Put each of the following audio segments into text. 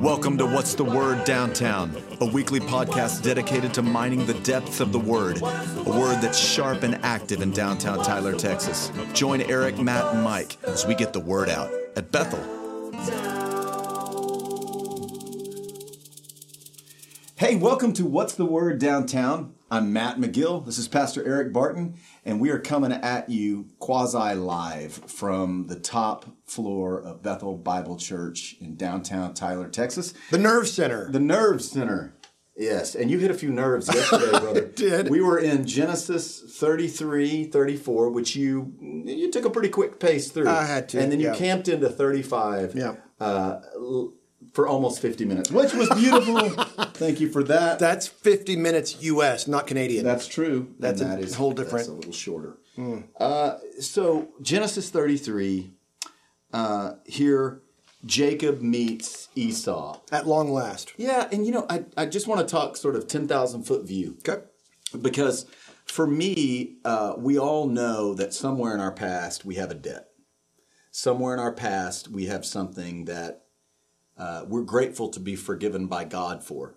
Welcome to What's the Word Downtown, a weekly podcast dedicated to mining the depths of the Word, a word that's sharp and active in downtown Tyler, Texas. Join Eric, Matt, and Mike as we get the word out at Bethel. Hey, welcome to What's the Word Downtown. I'm Matt McGill. This is Pastor Eric Barton, and we are coming at you quasi live from the top floor of Bethel Bible Church in downtown Tyler, Texas. The Nerve Center. The Nerve Center. Yes, and you hit a few nerves yesterday, brother. did. We were in Genesis 33, 34, which you you took a pretty quick pace through. I had to, And then you yeah. camped into 35 Yeah. uh, l- for almost 50 minutes, which was beautiful. Thank you for that. That's 50 minutes U.S., not Canadian. That's true. That's And a that is whole different- That's a little shorter. Uh, so Genesis 33, uh, here Jacob meets Esau. At long last. Yeah, and you know, I, I just want to talk sort of 10,000 foot view Okay. because for me, uh, we all know that somewhere in our past we have a debt. Somewhere in our past we have something that uh, we're grateful to be forgiven by God for.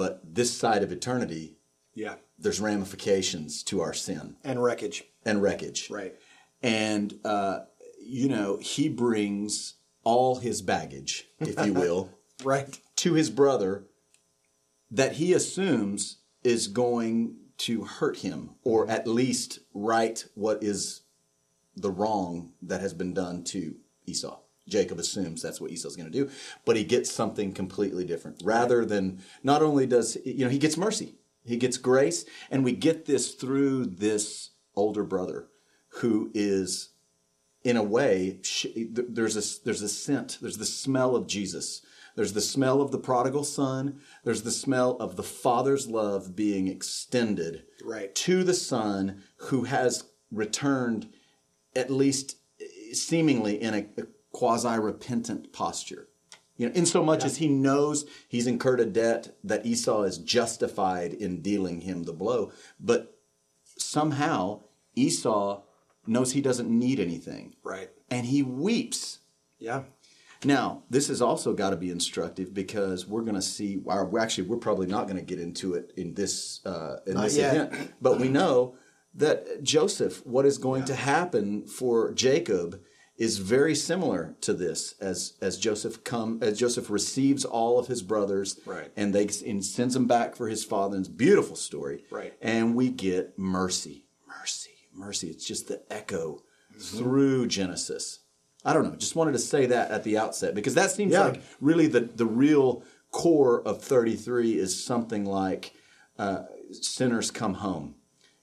But this side of eternity, Yeah. there's ramifications to our sin And wreckage. and wreckage. Right. And, uh, you know, he brings all his baggage, if you will, Right. to his brother that he assumes is going to hurt him or at least right what is the wrong that has been done to Esau. Jacob assumes that's what Esau's going to do, but he gets something completely different. Rather than not only does you know he gets mercy, he gets grace, and we get this through this older brother who is in a way, there's a there's a scent, there's the smell of Jesus. There's the smell of the prodigal son. There's the smell of the father's love being extended Right. to the son who has returned, at least seemingly in a, a quasi repentant posture. You know, in so much as he knows he's incurred a debt that Esau is justified in dealing him the blow, but somehow Esau knows he doesn't need anything Right. and he weeps. Yeah. Now, this has also got to be instructive because we're going to see. Or actually, we're probably not going to get into it in this uh, in Not this yet. event. But we know that Joseph, what is going to happen for Jacob, is very similar to this. As as Joseph come, as Joseph receives all of his brothers, Right. and they and sends them back for his father. And it's beautiful story, Right. And we get mercy, mercy, mercy. It's just the echo Mm-hmm. through Genesis. I don't know. Just wanted to say that at the outset because that seems Yeah. like really the the real core of 33 is something like uh, sinners come home.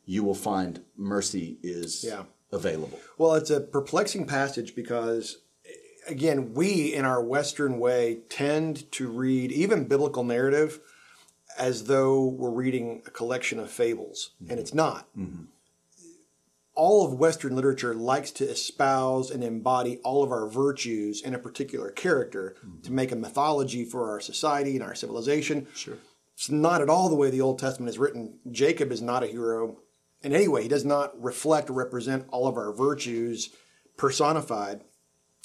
You will find mercy is Yeah. Available. Well, it's a perplexing passage because, again, we in our Western way tend to read even biblical narrative as though we're reading a collection of fables, and it's not. Mm-hmm. All of Western literature likes to espouse and embody all of our virtues in a particular character mm-hmm. to make a mythology for our society and our civilization. Sure. It's not at all the way the Old Testament is written. Jacob is not a hero in any way. He does not reflect or represent all of our virtues personified.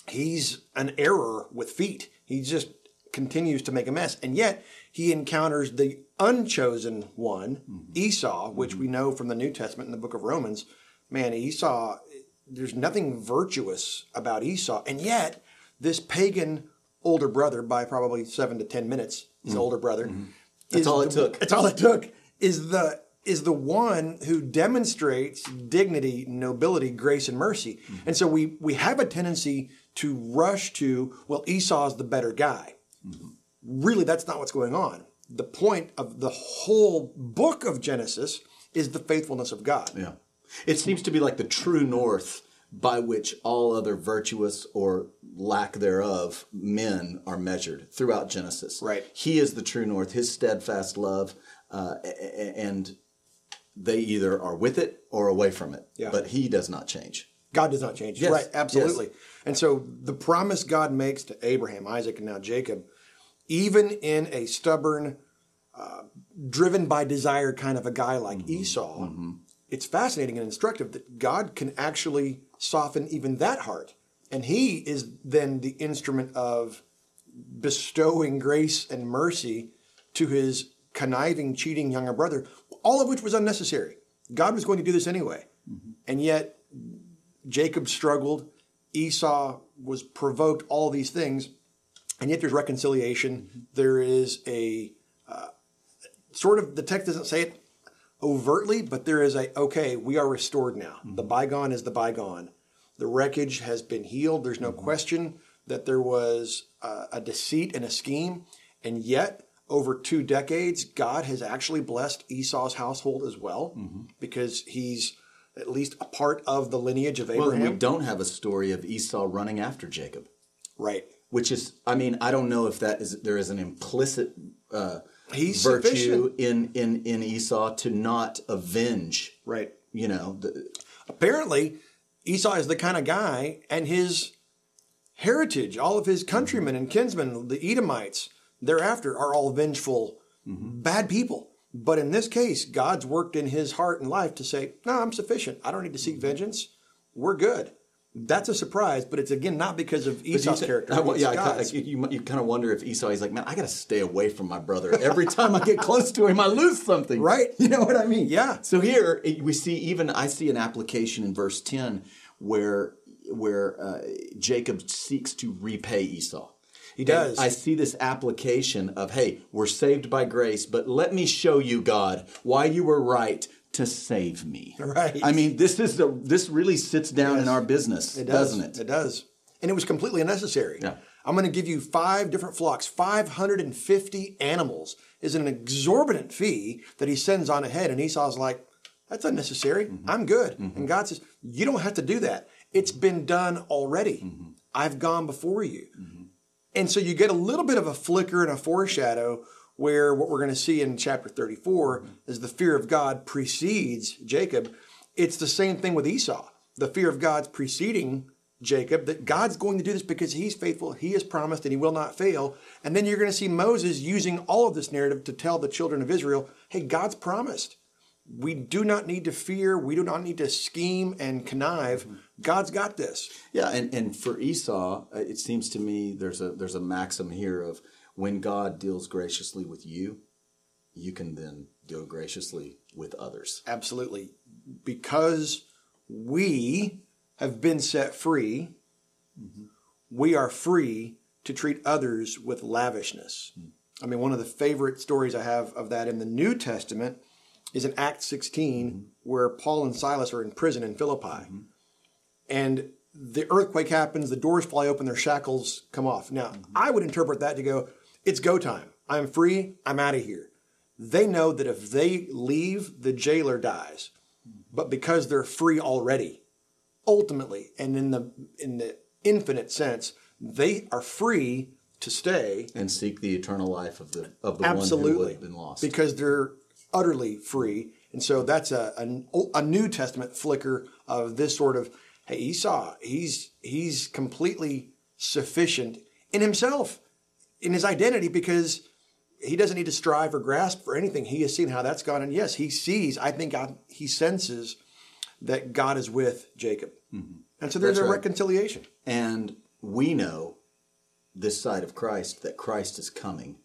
He's an error with feet. He just continues to make a mess. And yet he encounters the unchosen one, mm-hmm. Esau, which we mm-hmm. know from the New Testament in the book of Romans. Man, Esau, there's nothing virtuous about Esau. And yet this pagan older brother, by probably seven to 10 minutes, his mm-hmm. older brother, That's is all it took. That's all it took. Is the is the one who demonstrates dignity, nobility, grace, and mercy. And so we we have a tendency to rush to, well, Esau's the better guy. Really, that's not what's going on. The point of the whole book of Genesis is the faithfulness of God. Yeah. It seems to be like the true north by which all other virtuous or lack thereof men are measured throughout Genesis. Right. He is the true north, his steadfast love, uh, and they either are with it or away from it. Yeah. But he does not change. God does not change. Yes, Right, absolutely. yes. And so the promise God makes to Abraham, Isaac, and now Jacob, even in a stubborn, uh, driven by desire kind of a guy like Mm-hmm. Esau, it's fascinating and instructive that God can actually soften even that heart And he is then the instrument of bestowing grace and mercy to his conniving, cheating younger brother, all of which was unnecessary. God was going to do this anyway. And yet, Jacob struggled. Esau was provoked, all these things. And yet, there's reconciliation. There is a uh, sort of, the text doesn't say it overtly, but there is a, okay, we are restored now. The bygone is the bygone. The wreckage has been healed. There's no question that there was uh, a deceit and a scheme. And yet, over two decades, God has actually blessed Esau's household as well because he's at least a part of the lineage of Abraham. and we don't have a story of Esau running after Jacob, right. which is, I mean, I don't know if that is there is an implicit uh, He's virtue sufficient. in in in Esau to not avenge. Right. You know, the, Apparently, Esau is the kind of guy, and his heritage, all of his countrymen and kinsmen, the Edomites, thereafter, are all vengeful, bad people. But in this case, God's worked in his heart and life to say, No, I'm sufficient. I don't need to seek vengeance. We're good. That's a surprise, but it's again not because of Esau's character. I, yeah, I, you, you kind of wonder if Esau, is like, man, I got to stay away from my brother. Every time I get close to him, I lose something. Right. You know what I mean? Yeah. So here we see even I see an application in verse ten where where uh, Jacob seeks to repay Esau. He does. And I see this application of, hey, we're saved by grace, but let me show you, God, why you were right to save me. Right. I mean, this is the this really sits down in our business, It does, doesn't it? It does. And it was completely unnecessary. Yeah. I'm going to give you five different flocks, 550 animals is an exorbitant fee that he sends on ahead. And Esau's like, that's unnecessary. Mm-hmm. I'm good. And God says, you don't have to do that. It's been done already. Mm-hmm. I've gone before you. And so you get a little bit of a flicker and a foreshadow where what we're going to see in chapter 34 is the fear of God precedes Jacob. It's the same thing with Esau. The fear of God's preceding Jacob, that God's going to do this because he's faithful, he has promised, and he will not fail. And then you're going to see Moses using all of this narrative to tell the children of Israel, hey, God's promised. We do not need to fear. We do not need to scheme and connive. God's got this. Yeah, and, and for Esau, uh, it seems to me there's a there's a maxim here of when God deals graciously with you, you can then deal graciously with others. Absolutely. Because we have been set free, mm-hmm. we are free to treat others with lavishness. Mm-hmm. I mean, one of the favorite stories I have of that in the New Testament is in Acts 16, mm-hmm. where Paul and Silas are in prison in Philippi. And the earthquake happens, the doors fly open, their shackles come off. Now, mm-hmm. I would interpret that to go, it's go time. I'm free, I'm out of here. They know that if they leave, the jailer dies. But because they're free already, ultimately, and in the in the infinite sense, they are free to stay And seek the eternal life of the of the one who absolutely would have been lost. because they're utterly free. And so that's a, a, a New Testament flicker of this sort of hey Esau he's he's completely sufficient in himself in his identity because he doesn't need to strive or grasp for anything. He has seen how that's gone, and yes, he sees. I think God, he senses that God is with Jacob, mm-hmm. and so there's That's a right. reconciliation. and we know this side of Christ that Christ is coming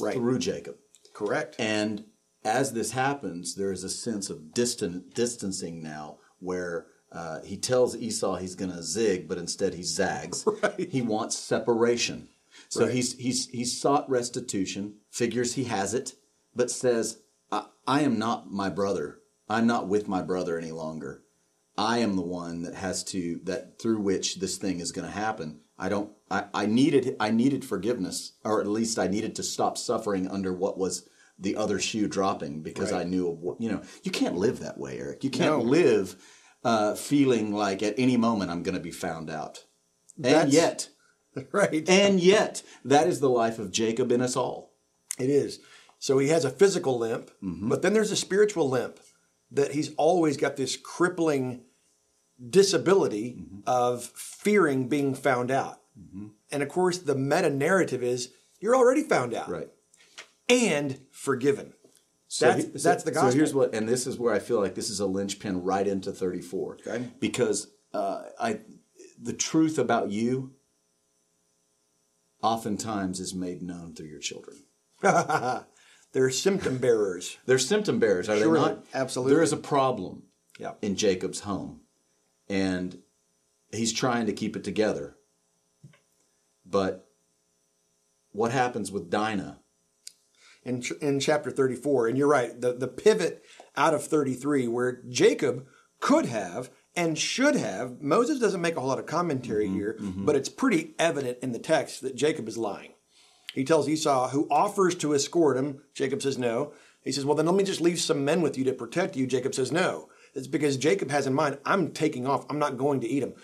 Right. through Jacob. Correct. And as this happens, there is a sense of distant distancing now where uh, he tells Esau he's going to zig, but instead he zags. Right. He wants separation. So Right. he's, he's, he's sought restitution, figures he has it, but says, I, I am not my brother. I'm not with my brother any longer. I am the one that has to that through which this thing is going to happen. I don't. I, I needed. I needed forgiveness, or at least I needed to stop suffering under what was the other shoe dropping because Right. I knew of what you know. You can't live that way, Eric. You can't No. live uh, feeling like at any moment I'm going to be found out. And yet, right. and yet, that is the life of Jacob in us all. It is. So he has a physical limp, mm-hmm. but then there's a spiritual limp that he's always got this crippling disability mm-hmm. of fearing being found out. Mm-hmm. And of course, the meta narrative is you're already found out Right. and forgiven. So That's- he- that's the So here's what, and this is where I feel like this is a linchpin right into 34, Okay. because uh, I the truth about you oftentimes is made known through your children. They're symptom bearers. They're symptom bearers, are Surely, they not? absolutely. There is a problem Yeah. in Jacob's home, and he's trying to keep it together. But what happens with Dinah? In, in chapter 34. And you're right, the, the pivot out of 33, where Jacob could have and should have, Moses doesn't make a whole lot of commentary mm-hmm, here, mm-hmm. but it's pretty evident in the text that Jacob is lying. He tells Esau, who offers to escort him, Jacob says no. He says, Well, then let me just leave some men with you to protect you. Jacob says no. It's because Jacob has in mind, I'm taking off, I'm not going to eat him,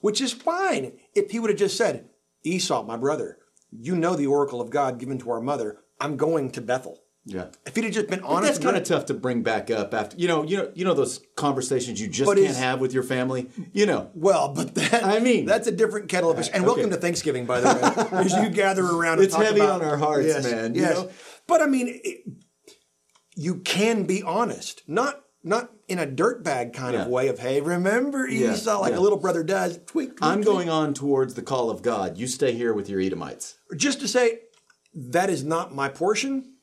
which is fine if he would have just said, Esau, my brother, you know the oracle of God given to our mother. I'm going to Bethel. Yeah. If he'd have just been But honest, that's kind of tough to bring back up after you know you know you know those conversations you just can't have with your family. You know, well, but that I mean- that's a different kettle of fish. And welcome to Thanksgiving, by the way, as you gather around. And It's heavy about- on our hearts, yes, man, you Yes, know? but I mean, it, you can be honest, not not in a dirtbag kind of way of hey, remember Yeah, Esau, like yeah. a little brother does. Tweak, tweak, I'm tweak. going on towards the call of God. You stay here with your Edomites. just to say that is not my portion.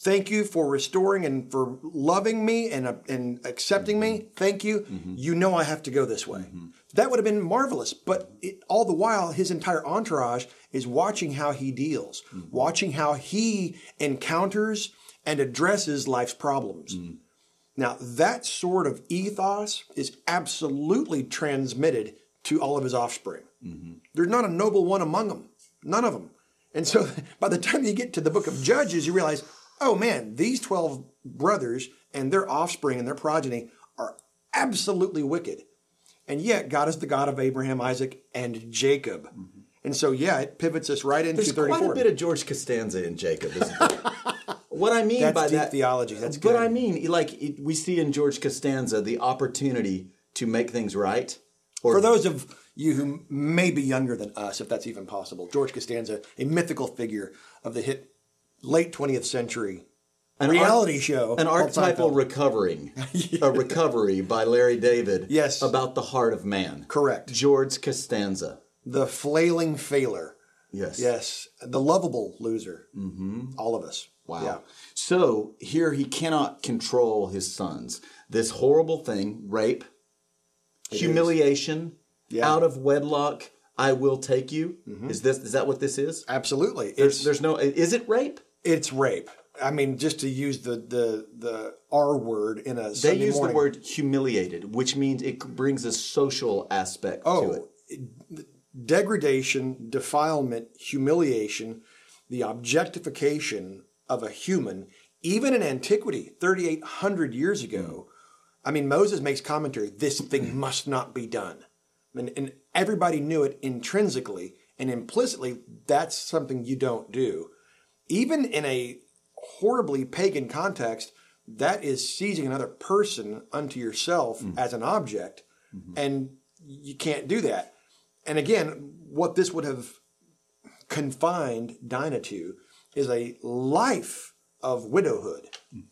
Thank you for restoring and for loving me and uh, and accepting me. Mm-hmm. Thank you. Mm-hmm. You know I have to go this way. Mm-hmm. That would have been marvelous, but it, all the while his entire entourage is watching how he deals, watching how he encounters and addresses life's problems. Now, that sort of ethos is absolutely transmitted to all of his offspring. There's not a noble one among them, none of them. And so by the time you get to the book of Judges, you realize, oh man, these 12 brothers and their offspring and their progeny are absolutely wicked. And yet, God is the God of Abraham, Isaac, and Jacob. Mm-hmm. And so, yeah, it pivots us right into There's 34. quite a bit of George Costanza in Jacob, isn't there? what I mean That's by that theology. That's good. I mean, like it, we see in George Costanza the opportunity to make things right. Or For those of you who may be younger than us, if that's even possible, George Costanza, a mythical figure of the hit late 20th century an reality show. an archetypal recovering, a recovery by Larry David. Yes. about the heart of man. Correct. George Costanza. The flailing failure. Yes. Yes. The lovable loser. Mm-hmm. All of us. Wow. Yeah. So here he cannot control his sons. This horrible thing, rape, humiliation, Yeah. Mm-hmm. out of wedlock, I will take you. Is this is that what this is? Absolutely. There's It's, there's no is it rape? it's rape. I mean, just to use the, the, the R word in a They Sunday use morning. the word humiliated, which means it brings a social aspect to Oh, it. degradation, defilement, humiliation, the objectification of a human, even in antiquity, 3,800 years ago. I mean, Moses makes commentary this thing must not be done. And, and everybody knew it intrinsically and implicitly, that's something you don't do. Even in a horribly pagan context, that is seizing another person unto yourself mm-hmm. as an object, mm-hmm. and you can't do that. And again, what this would have confined Dinah to is a life of widowhood. Mm.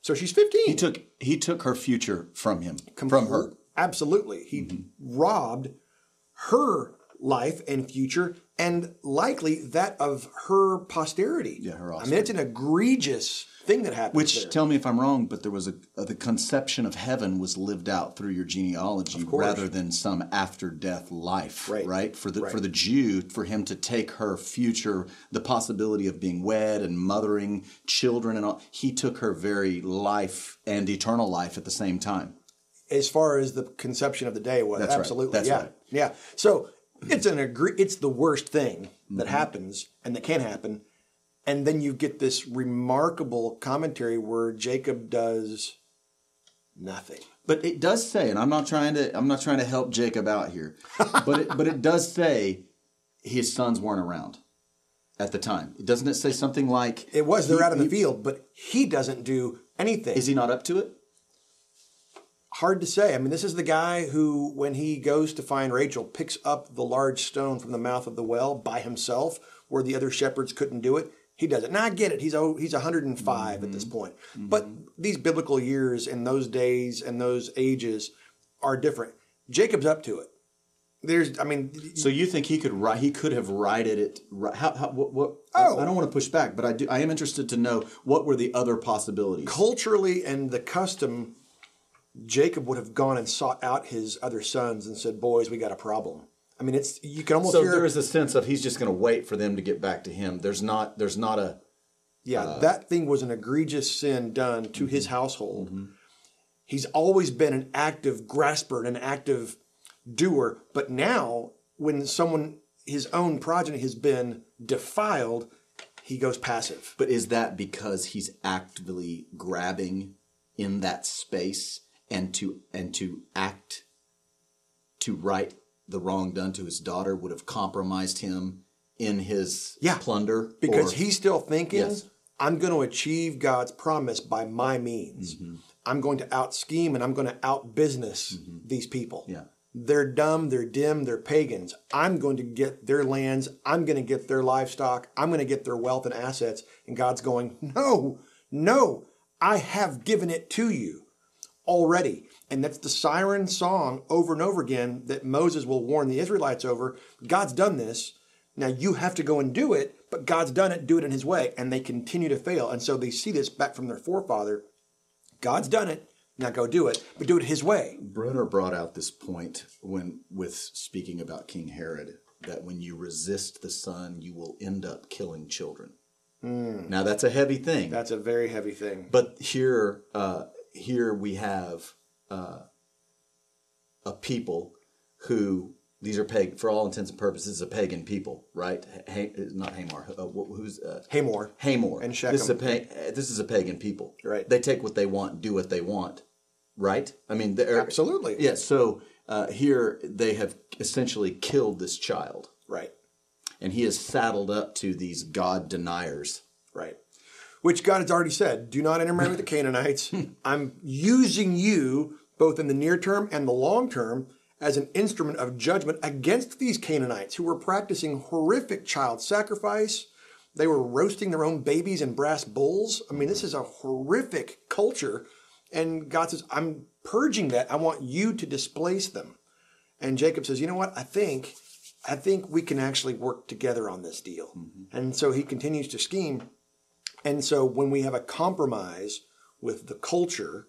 So she's 15. He took he took her future from him, from her. Absolutely. He robbed her life and future and likely that of her posterity. Yeah, her offspring. I mean, it's an egregious thing that happened. Which there. tell me if I'm wrong, but there was a, uh the conception of heaven was lived out through your genealogy rather than some after death life, Right. For the Right. for the Jew, for him to take her future, the possibility of being wed and mothering children and all, he took her very life and eternal life at the same time. As far as the conception of the day was That's right. absolutely That's yeah right. yeah so it's an agree it's the worst thing that Mm-hmm. happens and that can happen and then you get this remarkable commentary where jacob does nothing But it does say, and I'm not trying to I'm not trying to help Jacob out here, but it, but it does say his sons weren't around at the time. Doesn't it say something like it was they're he- out in the he- field but he doesn't do anything Is he not up to it? Hard to say i mean this is the guy who when he goes to find rachel picks up the large stone from the mouth of the well by himself where the other shepherds couldn't do it he does it now i get it he's oh, he's 105 at this mm-hmm. point mm-hmm. but these biblical years and those days and those ages are different jacob's up to it there's, I mean, So you think he could write? He could have righted it. How? how what? what Oh. I don't want to push back, but I do. I am interested to know what were the other possibilities. culturally and the custom, Jacob would have gone and sought out his other sons and said, "Boys, we got a problem." I mean, it's you can almost So hear. there is a sense of he's just going to wait for them to get back to him. There's not. There's not a. yeah, uh, that thing was an egregious sin done to his mm-hmm. household. Mm-hmm. He's always been an active grasper and an active doer, but now when someone his own progeny has been defiled, he goes passive. But is that because he's actively grabbing in that space and to and to act to right the wrong done to his daughter would have compromised him in his Yeah, plunder because or- he's still thinking Yes. i'm going to achieve god's promise by my means Mm-hmm. i'm going to out scheme and i'm going to out business these people Mm-hmm. Yeah. they're dumb they're dim they're pagans i'm going to get their lands i'm going to get their livestock i'm going to get their wealth and assets and god's going no no i have given it to you already. And that's the siren song over and over again that Moses will warn the Israelites over. God's done this. Now you have to go and do it, but God's done it, do it in his way. And they continue to fail. And so they see this back from their forefather. God's done it. Now go do it, but do it his way. Brunner brought out this point when with speaking about King Herod that when you resist the son, you will end up killing children. Now that's a heavy thing. That's a very heavy thing. But here, uh, here we have uh, a people who these are pagan for all intents and purposes a pagan people, right? Ha- not Hamar. Uh, who's uh, Hamor. Hamor And This is a Shechem. pa- this is a pagan people, Right. They take what they want, do what they want, right? I mean, they're- Absolutely. Yeah. So uh, here they have essentially killed this child, Right. and he is saddled up to these God deniers. Right. Which God has already said, do not intermarry with the Canaanites. I'm using you both in the near term and the long term as an instrument of judgment against these Canaanites who were practicing horrific child sacrifice. They were roasting their own babies in brass bowls. I mean, this is a horrific culture. And God says, I'm purging that. I want you to displace them. And Jacob says, you know what? I think, I think we can actually work together on this deal. Mm-hmm. And so he continues to scheme. And so when we have a compromise with the culture,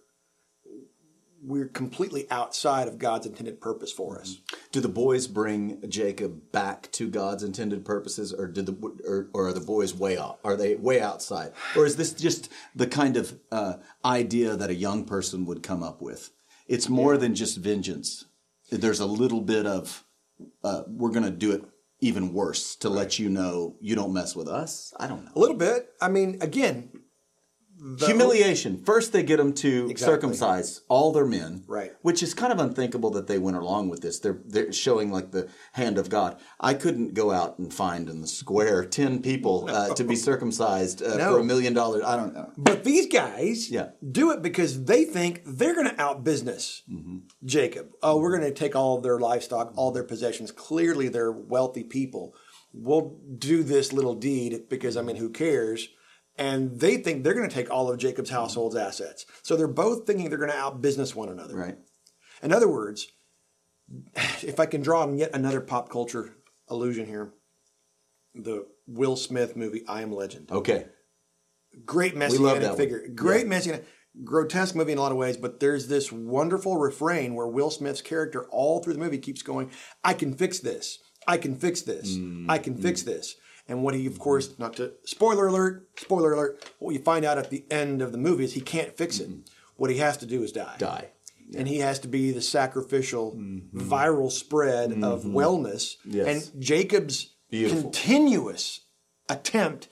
we're completely outside of God's intended purpose for us. Do the boys bring Jacob back to God's intended purposes, or did the or, or are the boys way out? Are they way outside, or is this just the kind of uh, idea that a young person would come up with? It's more than just vengeance. There's a little bit of uh, we're going to do it even worse to let you know you don't mess with us. I don't know. A little bit. I mean, again, Humiliation. First, they get them to Exactly. circumcise all their men, Right. Which is kind of unthinkable that they went along with this. They're they're showing like the hand of God. I couldn't go out and find in the square ten people uh, to be circumcised uh, No. for a million dollars. I don't know. But these guys Yeah. do it because they think they're going to outbusiness Jacob. Oh, we're going to take all of their livestock, all their possessions. Clearly, they're wealthy people. We'll do this little deed because, I mean, who cares? And they think they're going to take all of Jacob's household's assets. So they're both thinking they're going to outbusiness one another. Right. In other words, if I can draw on yet another pop culture allusion here, the Will Smith movie I Am Legend Okay. great love messianic that one. figure. Great messianic, grotesque movie in a lot of ways, but there's this wonderful refrain where Will Smith's character all through the movie keeps going, I can fix this. I can fix this. Mm, I can fix this. And what he, of course, not to spoiler alert, spoiler alert, what you find out at the end of the movie is he can't fix it. What he has to do is die. Mm-hmm. Die. And he has to be the sacrificial viral spread of wellness. Mm-hmm. Yes. And Jacob's Beautiful. continuous attempt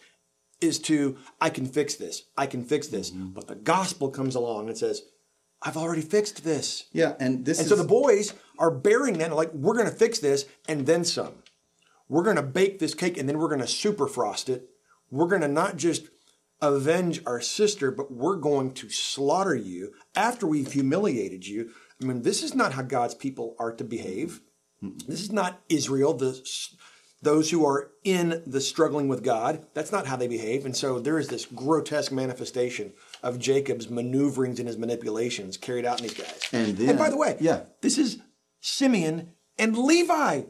is to, I can fix this, I can fix this. Mm-hmm. But the gospel comes along and says, I've already fixed this. Yeah, and this And is so the boys are bearing that, like, we're going to fix this and then some. We're going to bake this cake and then we're going to super frost it. We're going to not just avenge our sister, but we're going to slaughter you after we've humiliated you. I mean, this is not how God's people are to behave. This is not Israel, the, those who are in the struggling with God. That's not how they behave. And so there is this grotesque manifestation of Jacob's maneuverings and his manipulations carried out in these guys. And then- by the way, yeah. this is Simeon and Levi,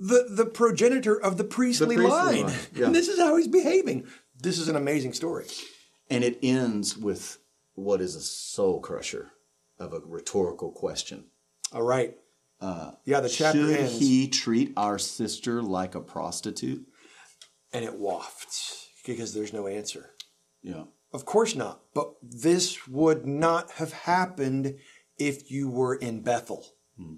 the, the progenitor of the priestly, priestly line. line, yeah. And this is how he's behaving. This is an amazing story. And it ends with what is a soul crusher of a rhetorical question. All right. Uh, yeah, the chapter Should ends he treat our sister like a prostitute? and it wafts because there's no answer. Yeah. Of course not. But this would not have happened if you were in Bethel. Hmm.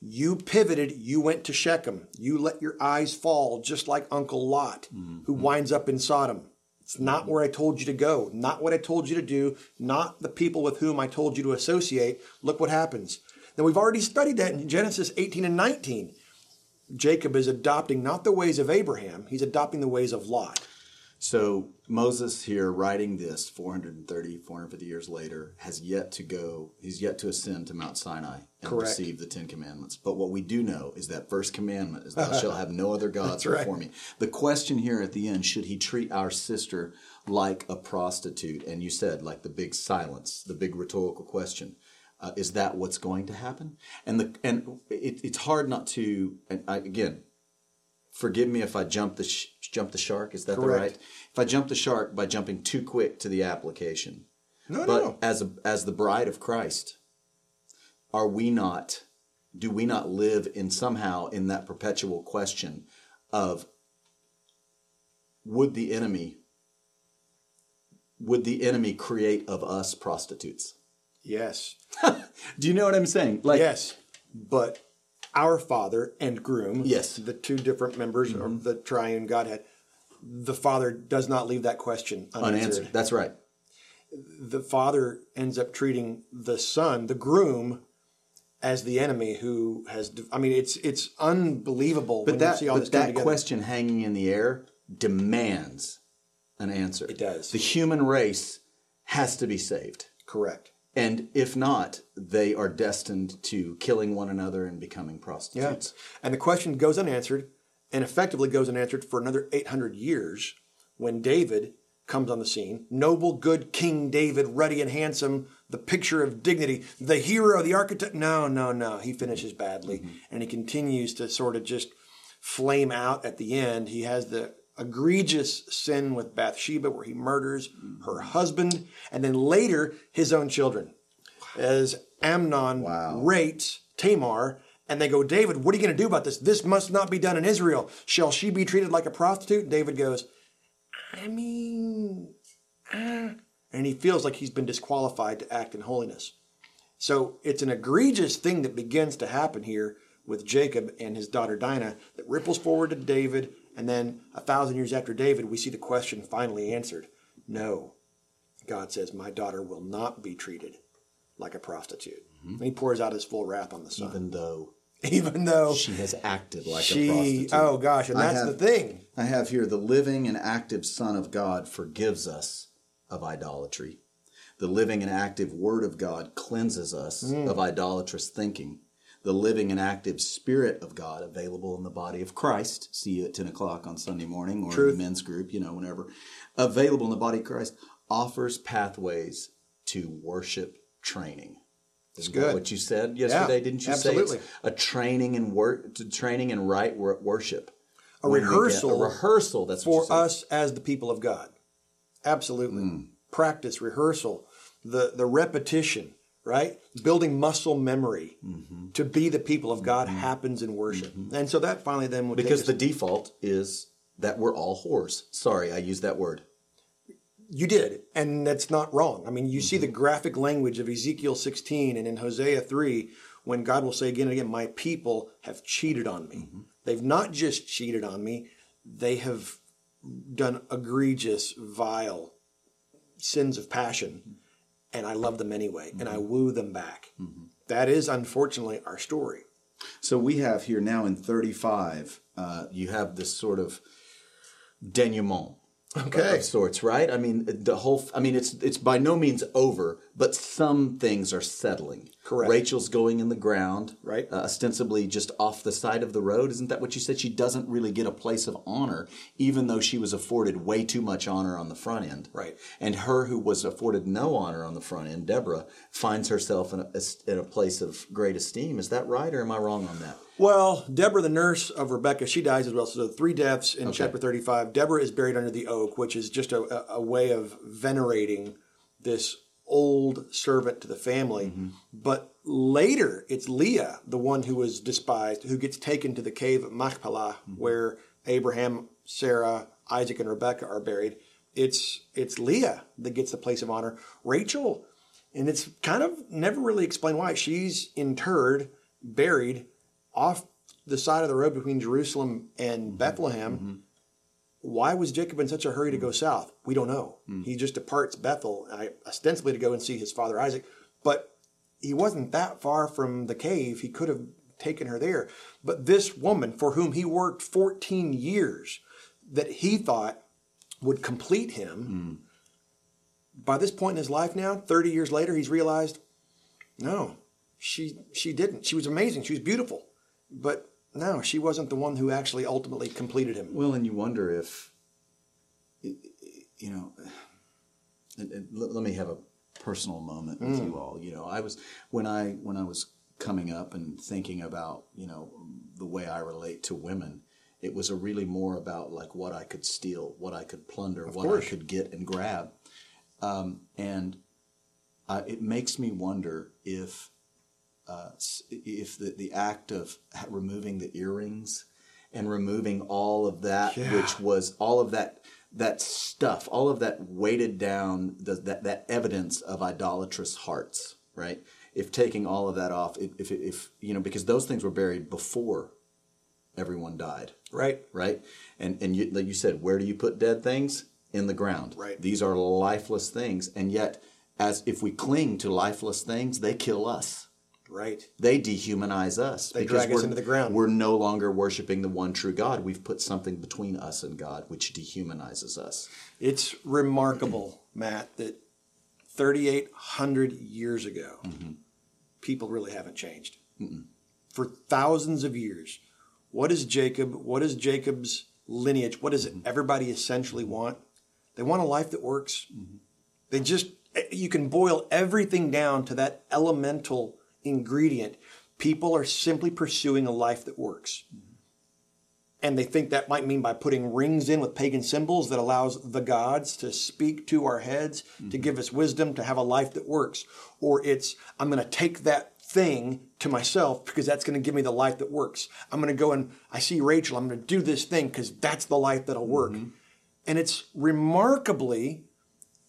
You pivoted, you went to Shechem. You let your eyes fall, just like Uncle Lot, mm-hmm. who winds up in Sodom. It's not where I told you to go, not what I told you to do, not the people with whom I told you to associate. Look what happens. Now, we've already studied that in Genesis 18 and 19. Jacob is adopting not the ways of Abraham, he's adopting the ways of Lot. So Moses here writing this 430, 450 years later has yet to go, he's yet to ascend to Mount Sinai and Correct. receive the Ten Commandments. But what we do know is that first commandment is thou shalt have no other gods right. before me. The question here at the end, should he treat our sister like a prostitute? And you said like the big silence, the big rhetorical question. Uh, is that what's going to happen? And the and it, it's hard not to. And I, again, forgive me if I jump the sh- jump the shark. Is that the Correct. right? If I jump the shark by jumping too quick to the application, No, but no, no. as a as the bride of Christ, are we not? Do we not live in somehow in that perpetual question of would the enemy would the enemy create of us prostitutes? Yes. Do you know what I'm saying? Like Yes, but our Father and groom, Yes. the two different members of mm-hmm. the triune Godhead, the Father does not leave that question unanswered. unanswered. That's right. The Father ends up treating the Son, the groom, as the enemy who has. I mean, it's it's unbelievable when But that you see all but that question hanging in the air demands an answer. It does. The human race has to be saved. Correct. And if not, they are destined to killing one another and becoming prostitutes. Yeah. And the question goes unanswered and effectively goes unanswered for another 800 years when David comes on the scene. Noble, good King David, ruddy and handsome, the picture of dignity, the hero, the architect. No, no, no. He finishes badly mm-hmm. and he continues to sort of just flame out at the end. He has the egregious sin with Bathsheba where he murders her husband and then later his own children as Amnon Wow. rates Tamar, and they go, David, what are you going to do about this? This must not be done in Israel. Shall she be treated like a prostitute? David goes, I mean, ah," and he feels like he's been disqualified to act in holiness. So it's an egregious thing that begins to happen here with Jacob and his daughter Dinah that ripples forward to David, and then a thousand years after David, we see the question finally answered. No, God says, My daughter will not be treated like a prostitute. And he pours out his full wrath on the son. Even though Even though she has acted like a prostitute. oh gosh, and that's have- the thing. I have here the living and active Son of God forgives us of idolatry. The living and active Word of God cleanses us Mm. of idolatrous thinking. The living and active Spirit of God available in the body of Christ. See you at 10 o'clock on Sunday morning or Truth. in the men's group, you know, whenever. Available in the body of Christ offers pathways to worship training. Isn't that good. what you said yesterday? Didn't you absolutely. say it's a training in work, to training and right worship? A When we get- rehearsal a rehearsal. That's for us as the people of God. Absolutely. Hmm. Practice, rehearsal, the, the repetition, right? Building muscle memory mm-hmm. to be the people of God mm-hmm. happens in worship. Mm-hmm. And so that finally then would because the default is that we're all whores. Sorry, I used that word. you did, and that's not wrong. I mean, you see the graphic language of Ezekiel 16 and in Hosea 3 when God will say again and again, My people have cheated on me. They've not just cheated on me, they have done egregious, vile sins of passion, and I love them anyway, and I woo them back. That is unfortunately our story. So we have here now in 35, uh, you have this sort of denouement Okay. of sorts, right? I mean, the whole. I mean, it's it's by no means over, but some things are settling. Correct. Rachel's going in the ground, Right. Uh, ostensibly just off the side of the road. Isn't that what you said? She doesn't really get a place of honor, even though she was afforded way too much honor on the front end. Right. And her who was afforded no honor on the front end, Deborah, finds herself in a, in a place of great esteem. Is that right, or am I wrong on that? Well, Deborah, the nurse of Rebecca, she dies as well. So three deaths in chapter 35. Deborah is buried under the oak, which is just a, a way of venerating this old servant to the family. Mm-hmm. But later, it's Leah, the one who was despised, who gets taken to the cave of Machpelah, mm-hmm. where Abraham, Sarah, Isaac, and Rebecca are buried. It's it's Leah that gets the place of honor. Rachel, and it's kind of never really explained why she's interred, buried off the side of the road between Jerusalem and mm-hmm. Bethlehem. Why was Jacob in such a hurry to go south? We don't know. Hmm. He just departs Bethel, ostensibly to go and see his father Isaac, but he wasn't that far from the cave. He could have taken her there. But this woman, for whom he worked 14 years, that he thought would complete him, hmm. by this point in his life now, 30 years later, he's realized, no, she she didn't. She was amazing. She was beautiful. But no, she wasn't the one who actually ultimately completed him. Well, and you wonder if, you know, and, and let, me have a personal moment with you all. You know, I was when I when I was coming up and thinking about you know the way I relate to women. It was a really more about like what I could steal, what I could plunder, what course. I could get and grab, um, and uh, it makes me wonder if uh, if the, the act of removing the earrings and removing all of that, Yeah. which was all of that that stuff, all of that weighted down, the, that that evidence of idolatrous hearts, right? If taking all of that off, if, if, if you know, because those things were buried before everyone died, Right? right? And and you, like you said, where do you put dead things? In the ground. Right. These are lifeless things, and yet, as if we cling to lifeless things, they kill us Right. they dehumanize us. They because drag us we're- into the ground. We're no longer worshiping the one true God. We've put something between us and God, which dehumanizes us. It's remarkable, Matt, that 3,800 years ago, mm-hmm. people really haven't changed. For thousands of years, what is Jacob? What is Jacob's lineage? What does mm-hmm. everybody essentially mm-hmm. want? They want a life that works. They just, eh, you can boil everything down to that elemental ingredient. People are simply pursuing a life that works. And they think that might mean by putting rings in with pagan symbols that allows the gods to speak to our heads, to mm-hmm. give us wisdom, to have a life that works. Or it's, I'm going to take that thing to myself because that's going to give me the life that works. I'm going to go and I see Rachel, I'm going to do this thing because that's the life that'll work. Mm-hmm. And it's remarkably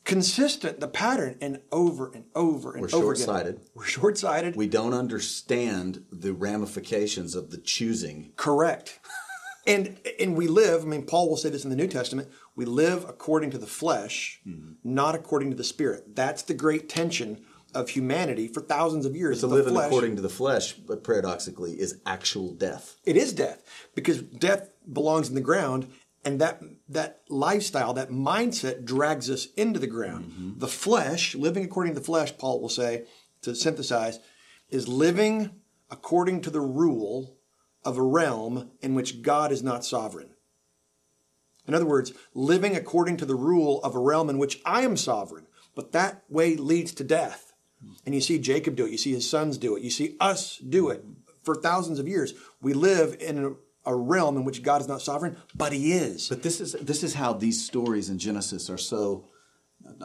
consistent, the pattern, and over and over and over. We're over short-sighted. again. We're short sighted. We don't understand the ramifications of the choosing. Correct. and and we live, I mean Paul will say this in the New Testament, we live according to the flesh, Mm-hmm. not according to the spirit. That's the great tension of humanity for thousands of years. To The live according to the flesh, but paradoxically, is actual death. it is death because death belongs in the ground and that that lifestyle that mindset drags us into the ground Mm-hmm. the flesh living according to the flesh paul will say to synthesize is living according to the rule of a realm in which god is not sovereign in other words living according to the rule of a realm in which i am sovereign but that way leads to death and you see Jacob do it. You see his sons do it. You see us do it. For thousands of years, we live in a, a realm in which God is not sovereign, but He is. But this is this is how these stories in Genesis are so.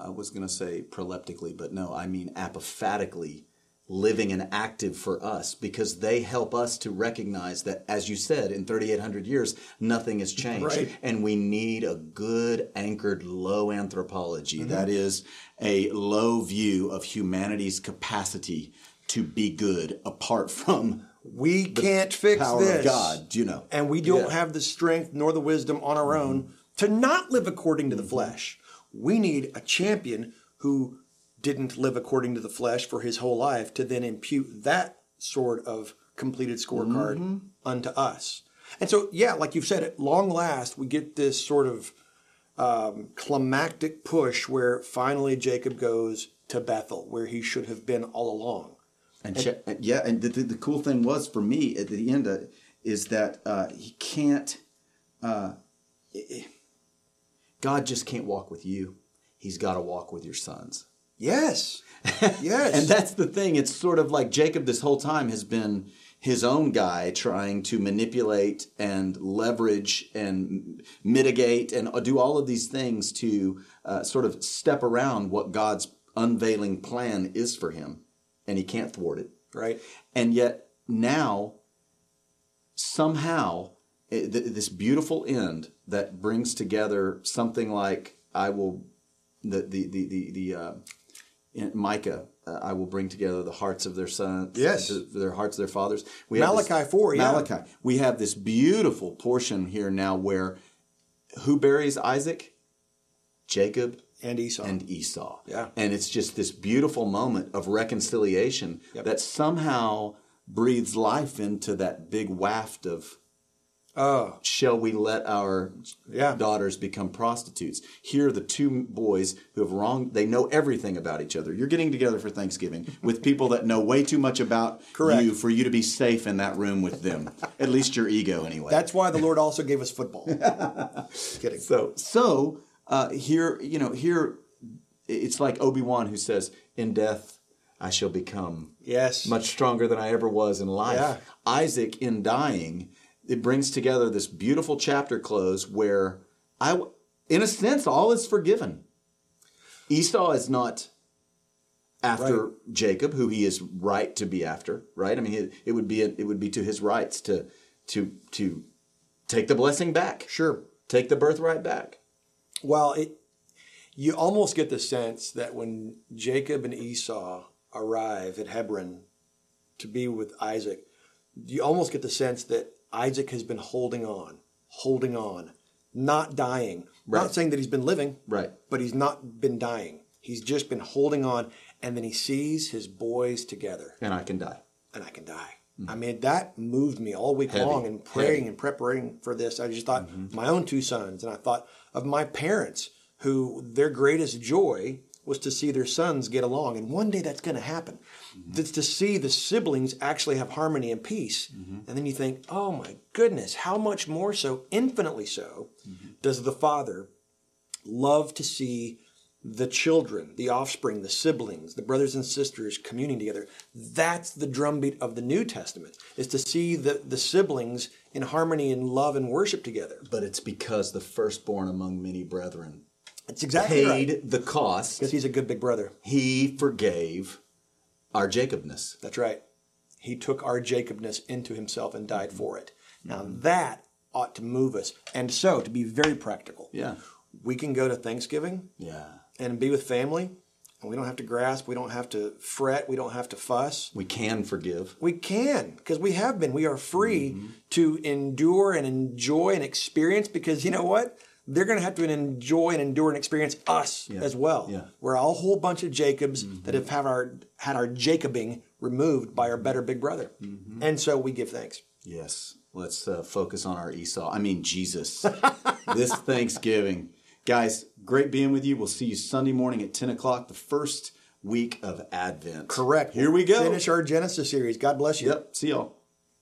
I was going to say proleptically, but no, I mean apophatically living and active for us because they help us to recognize that, as you said, in 3,800 years, nothing has changed. Right. And we need a good anchored low anthropology. Mm-hmm. That is a low view of humanity's capacity to be good apart from we can't fix power this. of God, you know. And we don't Yeah. have the strength nor the wisdom on our own mm-hmm. to not live according to the mm-hmm. flesh. We need a champion who didn't live according to the flesh for his whole life to then impute that sort of completed scorecard mm-hmm. unto us. And so, yeah, like you've said, at long last, we get this sort of um, climactic push where finally Jacob goes to Bethel, where he should have been all along. And, che- and yeah, and the, the, the cool thing was for me at the end uh, is that uh, he can't. Uh, God just can't walk with you. He's got to walk with your sons. Yes. Yes. And that's the thing. It's sort of like Jacob this whole time has been his own guy trying to manipulate and leverage and mitigate and do all of these things to uh, sort of step around what God's unveiling plan is for him. And he can't thwart it. Right. And yet now, somehow, it, th- this beautiful end that brings together something like I will, the the the the, the uh, Micah, uh, I will bring together the hearts of their sons, Yes. the- their hearts of their fathers. We have this- Malachi 4, yeah. Malachi. We have this beautiful portion here now where who buries Isaac? Jacob And Esau. and Esau. Yeah. And it's just this beautiful moment of reconciliation that somehow breathes life into that big waft of oh, shall we let our Yeah. daughters become prostitutes? Here are the two boys who have wronged, they know everything about each other. You're getting together for Thanksgiving with people that know way too much about Correct. you for you to be safe in that room with them. At least your ego, anyway. that's why the Lord also gave us football. Just kidding. So, so uh, here, you know, here it's like Obi Wan who says, "In death, I shall become Yes. much stronger than I ever was in life." Yeah. Isaac, in dying, it brings together this beautiful chapter close where I, in a sense, all is forgiven. Esau is not after Jacob, who he is right to be after. Right? I mean, it, it would be it would be to his rights to to to take the blessing back, Sure. take the birthright back. Well, it you almost get the sense that when Jacob and Esau arrive at Hebron to be with Isaac, you almost get the sense that Isaac has been holding on, holding on, not dying. Right. Not saying that he's been living, Right. but he's not been dying. He's just been holding on, and then he sees his boys together, and I can die. and I can die. I mean, that moved me all week Heavy. long and praying Heavy. and preparing for this. I just thought mm-hmm. my own two sons, and I thought of my parents, who their greatest joy was to see their sons get along. And one day that's going to happen. Mm-hmm. That's to see the siblings actually have harmony and peace. Mm-hmm. And then you think, oh my goodness, how much more so, infinitely so, does the Father love to see the children, the offspring, the siblings, the brothers and sisters communing together. That's the drumbeat of the New Testament, is to see the, the siblings in harmony and love and worship together. But it's because the firstborn among many brethren It's exactly paid right. the cost. Because he's a good big brother. He forgave our Jacobness. That's right. He took our Jacobness into himself and died for it. Now that ought to move us. And so, to be very practical, Yeah. we can go to Thanksgiving Yeah. And be with family, and we don't have to grasp, we don't have to fret, we don't have to fuss. We can forgive. We can, because we have been. We are free mm-hmm. to endure and enjoy and experience because you know what? They're going to have to enjoy and endure and experience us as well. Yeah. We're a whole bunch of Jacobs mm-hmm. that have have our, had our Jacobing removed by our mm-hmm. better big brother. And so we give thanks. Yes. Let's uh, focus on our Esau. I mean, Jesus. this Thanksgiving. Guys, great being with you. We'll see you Sunday morning at 10 o'clock, the first week of Advent. Correct. Here we go. Finish our Genesis series. God bless you. Yep. See y'all.